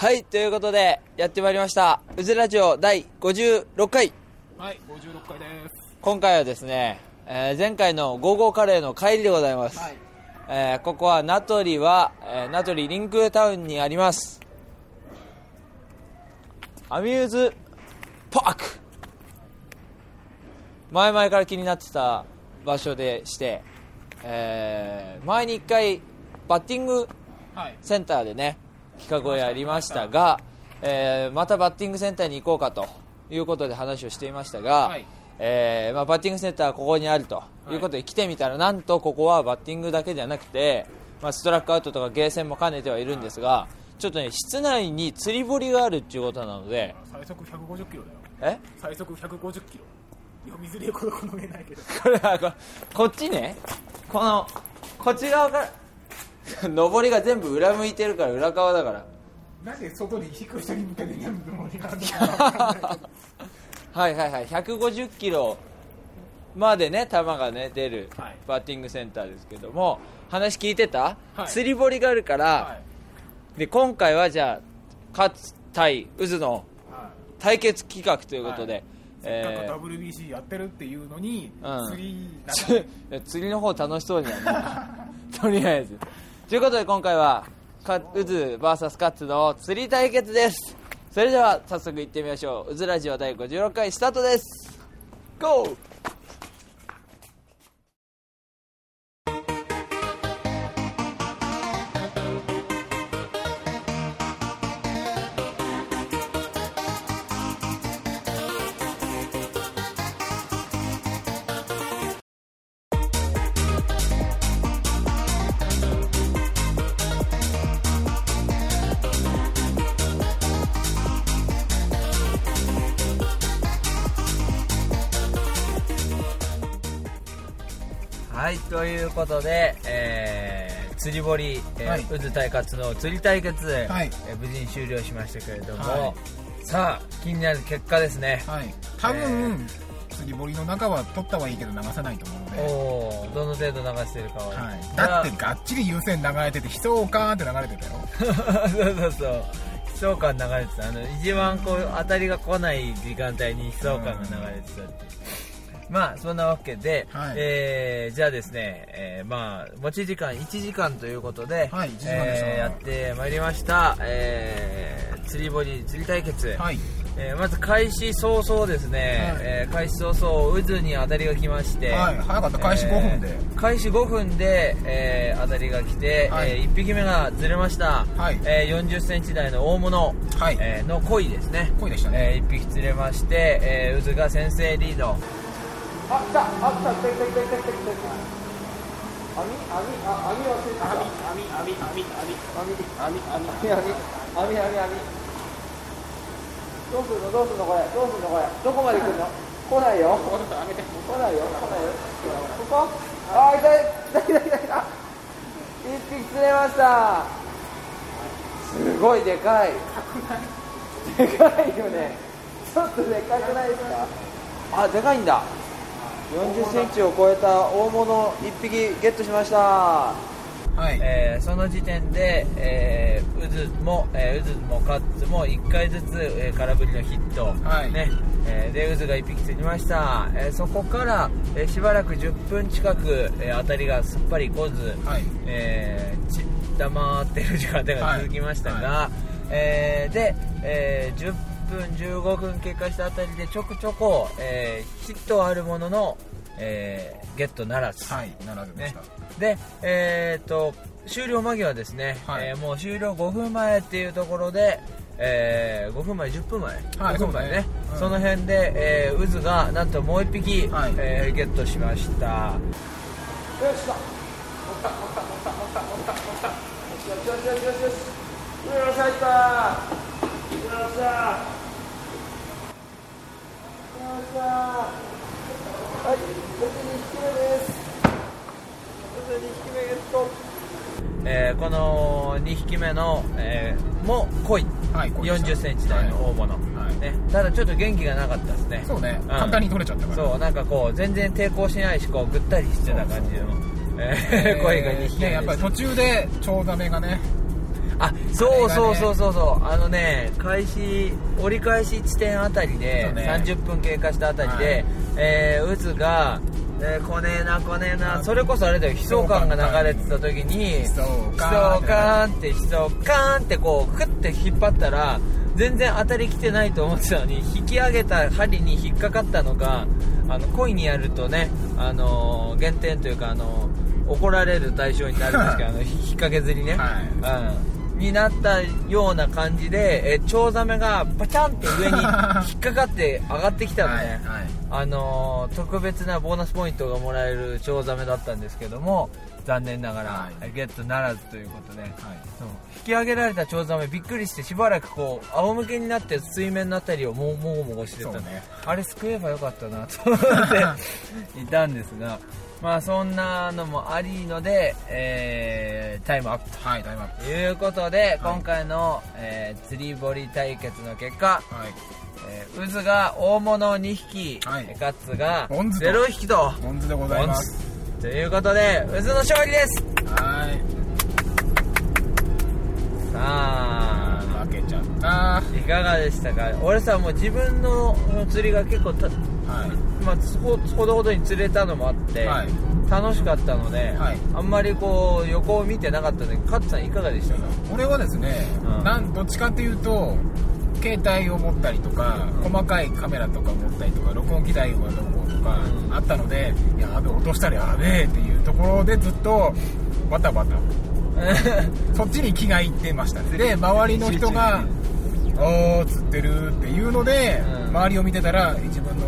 はい、ということで、やってまいりました。うずラジオ第56回。はい、56回です。今回はですね、えー前回のゴーゴーカレーの帰りでございます。はい。えーここは名取は、えー名取リンクタウンにあります。アミューズパーク。前々から気になってた場所でして、えー前に一回バッティングはい。センターでね企画をやりましたが、えーまたバッティングセンターに行こうかということで話をしていましたが、はいえーまあ、バッティングセンターはここにあるということで来てみたら、なんとここはバッティングだけじゃなくて、まあ、ストラックアウトとかゲーセンも兼ねてはいるんですがちょっとね室内に釣り堀があるっていうことなので最速150キロだよ。え？最速150キロ。読みづれえこの上ないけど。これはここっちねこのこっち側から 上りが全部裏向いてるから裏側だから。なんで外に引く人に向けて全部盛り上がはいはいはい。150キロまでね球がね出るはい。バッティングセンターですけども。話聞いてた、はい。釣り堀があるから、はい。で今回はじゃあ勝対渦のはい。対決企画ということで、せっかく WBC やってるっていうのに、うん。釣り 釣りの方楽しそうにはね とりあえずということで今回はか渦 VS カッツの釣り対決です。それでは早速行ってみましょう。渦ラジオ第56回スタートです。GO! はいということで、えー釣り堀、えーはい。渦対勝の釣り対決、はい。えー無事に終了しましたけれども、はさあ気になる結果ですね、はい。多分、釣り堀の中は取ったはいいけど流さないと思うので。どの程度流してるかは、はい、だってがっちり優先流れてて悲壮感って流れてたよ。そうそうそう。悲壮感流れてた。あの一番こう当たりが来ない時間帯に悲壮感が流れてたっていうまあそんなわけで、はい。えーじゃあですね、えーまあ持ち時間1時間ということで、はい1時間でした。えーやってまいりました、えー釣り堀釣り対決、はい。えーまず開始早々ですね、はい。えー開始早々渦に当たりが来まして、はい。早かった。開始5分で。えー開始5分で、えー当たりが来て、はい。え1匹目がずれました、はい。え4 0センチ台の大物、はい。えーの鯉ですね。鯉でしたね。え1匹釣れまして、えー渦が先制リードあ来た。あ来た。来た。来た。来た。来た。来た。網網あ網忘れてた。網網網網網網網網網網網網どうするのどうするのこれどうするのこれどこまで来るの来ないよここちょっと上げて来ないよ来ないよここあーいた。いた。いた。いた。いた。一匹釣れました。すごいでかいでかいよねちょっとでかくないですかあでかいんだ40センチを超えた大物1匹ゲットしました。はい、えーその時点で、えー、渦も、えー、渦もカッツも1回ずつ、えー空振りのヒット、はい。ね。えーで渦が1匹釣りました、えーそこから、えーしばらく10分近く、えー当たりがすっぱり来ず、はい。えーち黙ってる時間帯が続きましたが、はえーで、えー10分15分経過したあたりでちょくちょこ、えーヒットはあるものの、えーゲットならず、はいならずでしね。た、、で、えー、と終了間際ですね、はい。えーもう終了5分前っていうところで、えー5分前、10分前、はい5分前ね。そうね。うん。その辺で、えー渦がなんともう1匹、はい。えーゲットしました。よしよしよしよしよしよしよし入った。よっしゃよっしゃはい、こっちに匹目です。こっちに匹目ゲット。えーこの2匹目の、えーも濃いはいこうでした40センチ台の大物、はいね、ただちょっと元気がなかったですね。そうねん。簡単に取れちゃったから。そうなんかこう全然抵抗しないしこうぐったりしてた感じの えー声が2匹目ねやっぱり途中でチョウザメがねあそうそうそううそうそう。あのね開始折り返し地点あたりで、ね。30分経過したあたりで、はい。えー渦が、えー来ねえな来ねえなそれこそあれだよ。悲壮感が流れてた時に悲壮悲感って悲壮感ってこうクッて引っ張ったら全然当たりきてないと思ってたのに引き上げた針に引っかかったのがあの恋にやるとね、あのー減点というか、あのー怒られる対象になるんですけど あの引っ掛けずりね、はい。うん、になったような感じで、えーチョウザメがパチャンって上に 引っかかって上がってきたのね、はいはい。あのー特別なボーナスポイントがもらえるチョウザメだったんですけども残念ながら、はい。ゲットならずということで、はい。引き上げられたチョウザメびっくりしてしばらくこう仰向けになって水面のあたりをももごもごしてたね。あれ救えばよかったなと思って いたんですがまあそんなのもありので、えータイムアップはいタイムアップ。ということで、はい。今回の、えー釣り堀対決の結果、はい。えー渦が大物2匹、はい。カッツがボンズと。0匹と。ポン酢でございます。ということで渦の勝利です。はい。さあ。負けちゃった。はいかがでしたか？俺さもう自分の釣りが結構た、い。まあ、ほほどほどに釣れたのもあって、はい。楽しかったので、はい。あんまりこう横を見てなかったのでカッツさんいかがでしたか？俺はですね、うん。なんどっちかっていうと携帯を持ったりとか、うん。細かいカメラとか持ったりとか録音機材がどことかうん。あったので、やべえ落としたらやべえっていうところでずっとバタバタ。そっちに気がいってましたね。で周りの人が「おー釣ってる」っていうので、うん。周りを見てたら自分の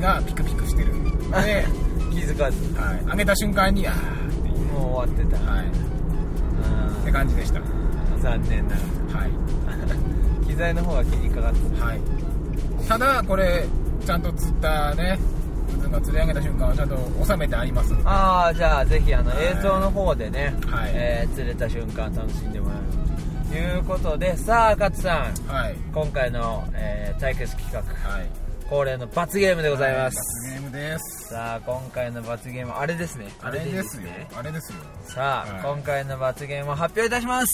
がピクピクしてる。ので、気づかず。はい、上げた瞬間に「あー」っていう、もう終わってた、はい、って感じでした。うん残念なはい。機材の方が気にかかってはい、ただこれちゃんと釣ったね渦が釣り上げた瞬間はちゃんと収めてあります。ああじゃあぜひあのはい。映像の方でね、はい。えー釣れた瞬間楽しんでもらえるということでさあ勝さん。はい。今回の、えー対決企画。はい恒例の罰ゲームでございます、罰ゲームです。さあ今回の罰ゲームあれですね。あれいいですよね。あれですよ。さあ、はい。今回の罰ゲームを発表いたします。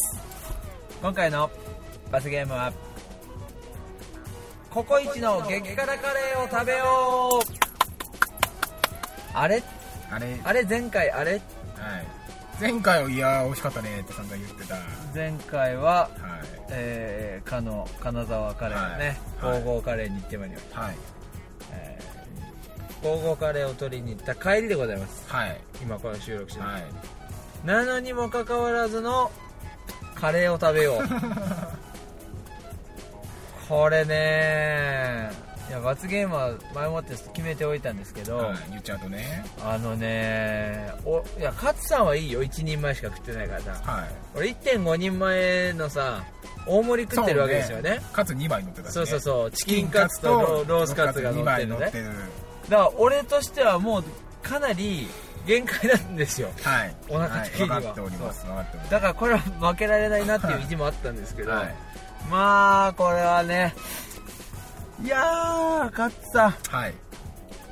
今回の罰ゲームはココイチの激辛カレーを食べよう。あれ？あれ。あれ前回あれ？はい前回はいやー美味しかったねって散々言ってた。は前回は、い。えー、かの金沢カレーのね、はい。ゴーゴーカレーに行ってまいりました、はい。えー、ゴーゴーカレーを取りに行った帰りでございます。はい。今これ収録してます、はい。なのにもかかわらずのカレーを食べよう。これねいや罰ゲームは前もって決めておいたんですけど、はい言っちゃうとね。あのねおいや勝さんはいいよ。1人前しか食ってないからさ。はい。俺1.5人前のさ大盛り食ってるわけですよね。カツ2枚乗ってたしね。そうそうそう。チキンカツとロロースカツが乗ってるのね。ロースカツ2枚乗ってる。だから俺としてはもうかなり限界なんですよ。はい。お腹的には。はい。分かっております。分かっております。だからこれは負けられないなっていう意地もあったんですけど、はい。まあこれはねいやー勝さ。んはい。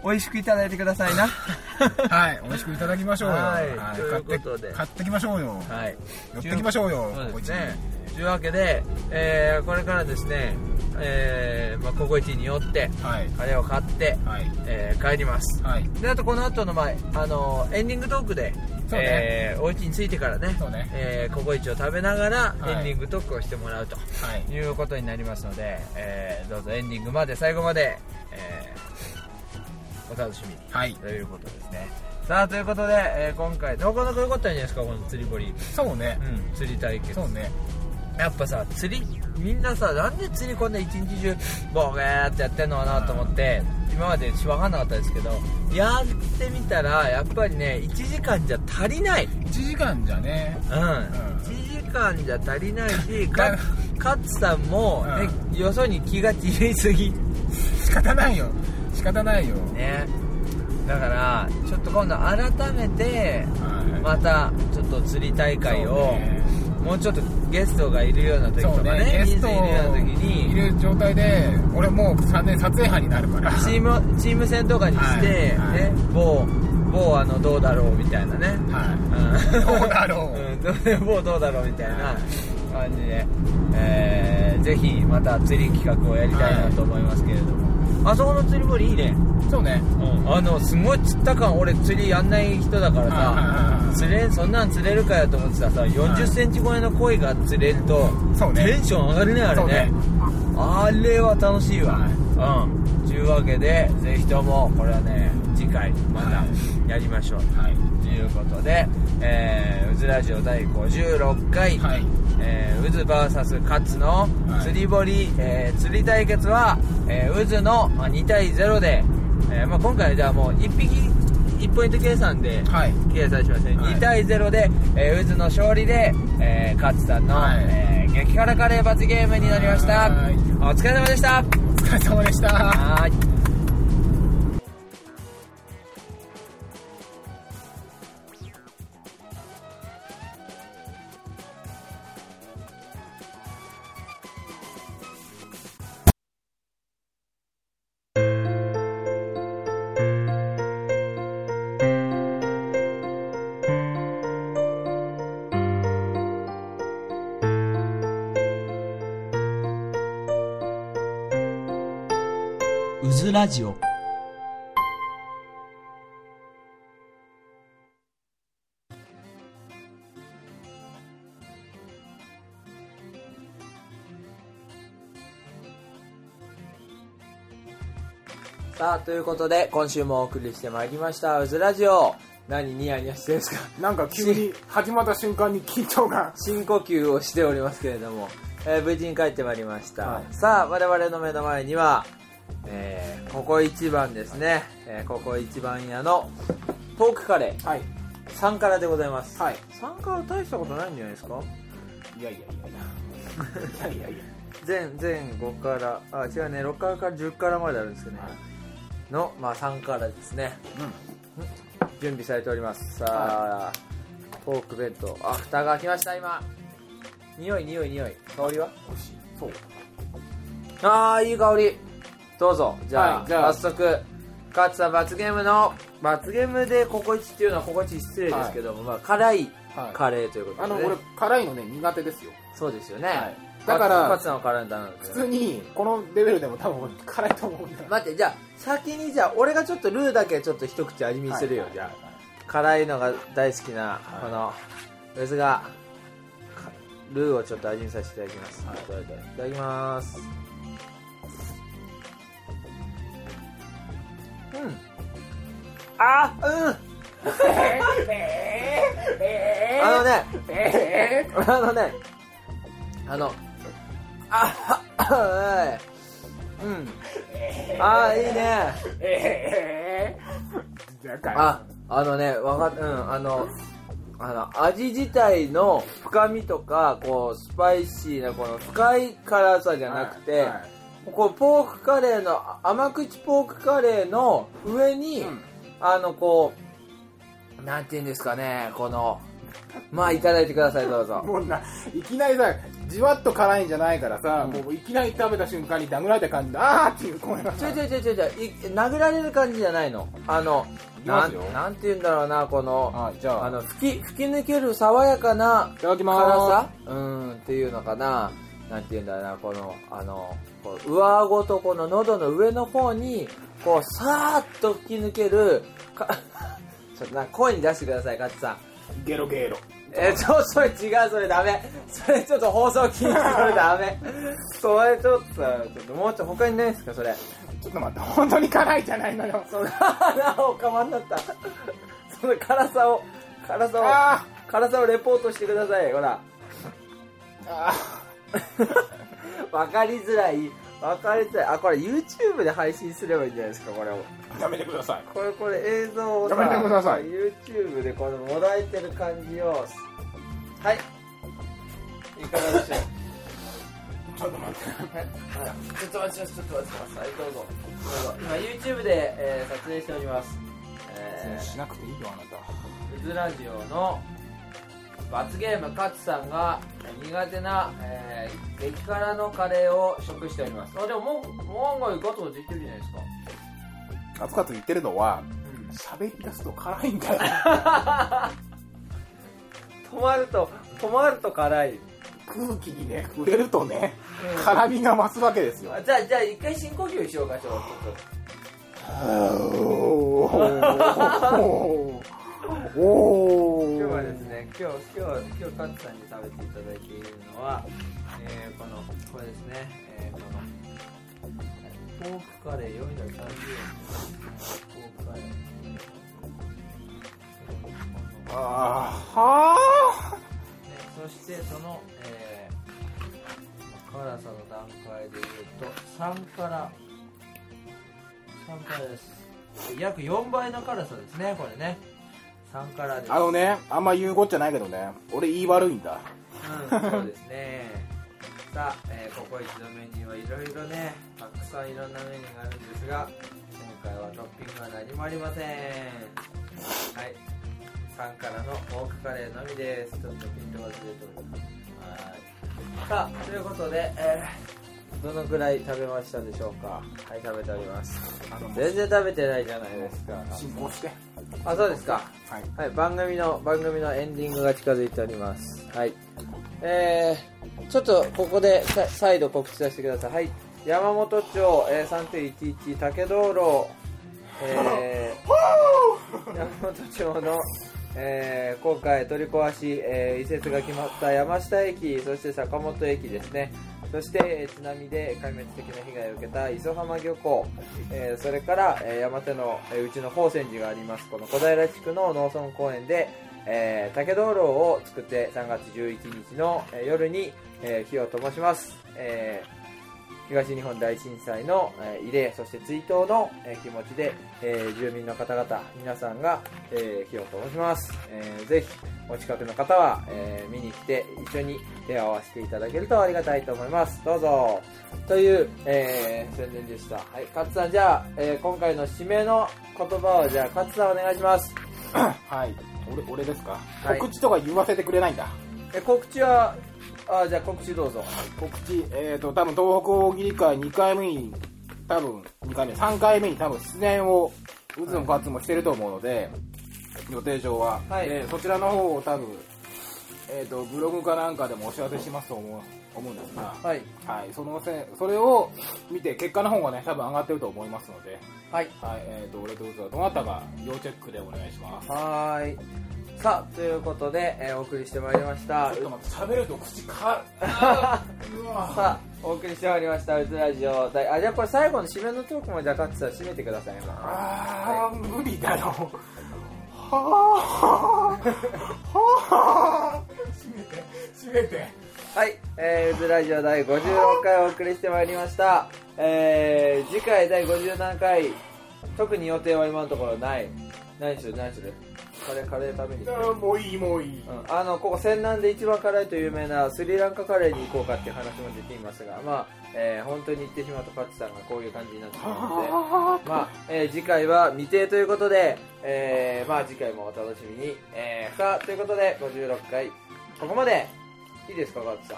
美味しくいただいてくださいな。はい、美味しくいただきましょうよ。はい。ということで。買って買ってきましょうよ。はい。寄ってきましょうよ。そうですね。というわけで、えーこれからですね、えーまあ、ココイチに寄ってはい、カレーを買って、はい、えー帰ります。はい、であとこの後の前あのエンディングトークで、そうね。えーお家に着いてからねそうね。えーココイチを食べながらはい。エンディングトークをしてもらうと、はい、いうことになりますので、えーどうぞエンディングまで最後まで、えーお楽しみに。はい。ということですね。さあということで、えー今回なかなか良かったんじゃないですかこの釣り堀。そうね、うん釣り対決。そうね。やっぱさ釣りみんなさなんで釣りこんな一日中ボケーってやってんのかなと思って今まで分かんなかったですけどやってみたらやっぱりね1時間じゃ足りない。1時間じゃね、うん、1時間じゃ足りないしだ かカッツさんも、ねよそに気が散りすぎ。仕方ないよ。仕方ないよ。ね。だからちょっと今度改めてはい。またちょっと釣り大会を、もうちょっとゲストがいるような時とかねね、ゲストいるような時いにる状態で、俺もう3年撮影班になるから。チームチーム戦とかにして、はいはい。ね某某あのどうだろうみたいなね、はい。うん。どうだろう。うん。どう某どうだろうみたいなは感じで、えー、ぜひまた釣り企画をやりたいなと思いますけれども、あそこの釣り堀いいね。そうね。あのすごい釣った感俺釣りやんない人だからさ釣れそんなん釣れるかよと思ってたらさ4 0ンチ超えの鯉が釣れるとそうね。テンション上がるねあれね。ね。あれは楽しいわ、はい。うん。というわけでぜひともこれはね次回またやりましょう、はい。ということで、えー、うずラジオ第56回、はい。えー、渦 VS カツのはい。釣り堀、えー釣り対決は、えー、渦のまあ2対0で、えーまあ、今回はじゃあもう1匹1ポイント計算ではい。計算しましたね、はい。2対0で、えー、渦の勝利で、えー、カツさんの、はい。えー激辛カレー罰ゲームになりました。はい。お疲れ様でした。お疲れ様でしたさあということで今週もお送りしてまいりました「うずラジオ」何ニヤニヤしてるんですか？なんか急に始まった瞬間に緊張が深呼吸をしておりますけれども、えー無事に帰ってまいりました、はい。さあ我々の目の前には、えーここ一番ですね、えーここ一番屋のポークカレー。はい。3辛でございます、はい。3辛大したことないんじゃないですか？いやいやいやいや。いやいや全全5辛あ違うね。6辛から10辛まであるんですけどね、の、まあ、3辛ですね。準備されております。さあ、ポーク弁当。あ蓋が開きました今。匂い匂い匂い。香りは？美味しい。そう。ああいい香り。どうぞ。じゃあ,、はいじゃあ。早速勝さん罰ゲームの罰ゲームでココイチっていうのはココイチ失礼ですけども、まあ、辛いはい。カレーということで、ね。あの俺辛いのね苦手ですよ。そうですよね、はいだから勝さんは辛いのダメなんですよ普通にこのレベルでも多分辛いと思うんだよ待ってじゃあ先にじゃあ俺がちょっとルーだけちょっと一口味見するよ、はいじゃあ。辛いのが大好きなこのですがかルーをちょっと味見させていただきます、はい。いただきます。うん。あうん。あのねえあのねあのあはい。うん。あーいいね。ー、えー、だからああのねわかっうんあのあの味自体の深みとかこうスパイシーなこの深い辛さじゃなくて、はいはい。こうポークカレーの甘口ポークカレーの上に、うん。あのこうなんていうんですかねこのまあいただいてくださいどうぞ。もうないきなりさじわっと辛いんじゃないからさ、うん。もういきなり食べた瞬間に殴られた感じであーっていう声が。ちょいちょいちょいちょいちょいい殴られる感じじゃないの。あのなんなんて言うんだろうなこのはいじゃあ。あの吹き吹き抜ける爽やかないただきま辛ーさ？うんっていうのかな。なんて言うんだろうなこのあのこう上顎とこの喉の上の方にこうさーっと吹き抜けるか ちょっとな声に出してください勝さん。すゲロゲロえちょそれ違うそれダメ。それちょっと放送禁止それダメ。それちょっとちょっともうちょっと他にないですかそれ。ちょっと待って本当に辛いじゃないのよ。そのなおかまになった。その辛さを辛さをあ辛さをレポートしてくださいほら。あ分 かりづらい分かりづらい。あこれ YouTube で配信すればいいんじゃないですかこれを。ーやめてください。これこれ映像をさやめてください。YouTube でこのもだえてる感じを。はい。いかがでしょう？ちょっと待って。はい。ちょっと待ちます。ちょっと待ちます。はいどうぞ。どうぞ。今 YouTube で、えー撮影しております。えーしなくていいよあなた。うずラジオの罰ゲーム勝さんが苦手な、えー激辛のカレーを食しております。あでももうもう案外ガツガツいってるじゃないですか。カツカツ言ってるのは喋り出すと辛いんだよ。止まると止まると辛い。空気にね触れるとね辛みが増すわけですよ。あじゃあじゃあ一回深呼吸しようかちょっと お今日はですね今日今日今日カツさんに食べていただいているのは、えー、このこれですね、えー、このポークカレー430円。ポークカレー。あー。はねそしてその、えー、辛さの段階でいうと3から3からです。約4倍の辛さですねこれね3からですあのねあんま言うこっちゃないけどね俺言い悪いんだうん、そうですね。さあ、えーここ一度メニューはいろいろね、たくさんいろんなメニューがあるんですが、今回はトッピングは何もありません。はい。3からのポークカレーのみです。ちょっとピントがずれております。はい。さあ、ということで、えーどのくらい食べましたでしょうか？はい、食べております。全然食べてないじゃないですか。進行してあ、そうですか。はいはい、番組の番組のエンディングが近づいております。はい。えー、ちょっとここでさ再度告知させてください。はい。山本町、えー、3.11竹道路、えー、山本町の、えー、今回取り壊し、えー移設が決まった山下駅、そして坂本駅ですね。そして、津波で壊滅的な被害を受けた磯浜漁港、えーそれから、えー山手の、えーうちの宝泉寺があります、この小平地区の農村公園で、えー竹道路を作って3月11日の、えー夜に、えー火を灯します。えー東日本大震災の、え慰霊、そして追悼の、え気持ちで、えー住民の方々、皆さんが、えー火を灯します。えーぜひ、お近くの方は、えー見に来て、一緒に手を合わせていただけるとありがたいと思います。どうぞ。という、えー宣伝でした。はい、勝さん、じゃあ、えー今回の締めの言葉を、じゃあ、勝さんお願いします。はい俺俺ですか、はい告知とか言わせてくれないんだえ告知は、あじゃあ告知どうぞ。告知えっ、と多分東北大喜利会2回目に多分2回目3回目に多分出演を渦のカツもしてると思うので、予定上は、はいでそちらの方を多分えっ、とブログかなんかでもお知らせしますと思う思うんですが、はい。はい、そのせそれを見て結果の方がね多分上がってると思いますので、はい。はいえー、と俺と渦はどなたか要チェックでお願いしますはーい。さあ、ということで、えーお送りしてまいりました。ちょっと待って喋ると口か さあ、お送りしてまいりました、うつラジオ。あ、じゃあこれ最後の締めのトークもじゃあ、カッツさん締めてください、今。あー無理だよはあはあ閉めて閉めてはい、えー、うずラジオ第56回お送りしてまいりました。えー、次回第57回、特に予定は今のところない。何する何するカレー、カレー食べに行く。あーもういいもういい。うん、あのここ泉南で一番辛いと有名なスリランカカレーに行こうかっていう話も出ていますが、まあえー本当に行ってしまうとパッチさんがこういう感じになってしまうので、まあえー次回は未定ということで、えーまあ、次回もお楽しみに、えーさあということで56回。ここまで。いいですかパッチさん。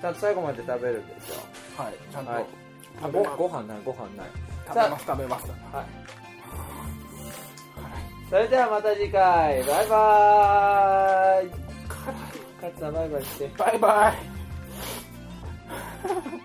ちゃんと最後まで食べるんですよ。はいちゃんと。はい。ごご飯ないご飯ない。食べます食べます。はいそれではまた次回。バイバーイ。カツはんバイバイして。バイバイ。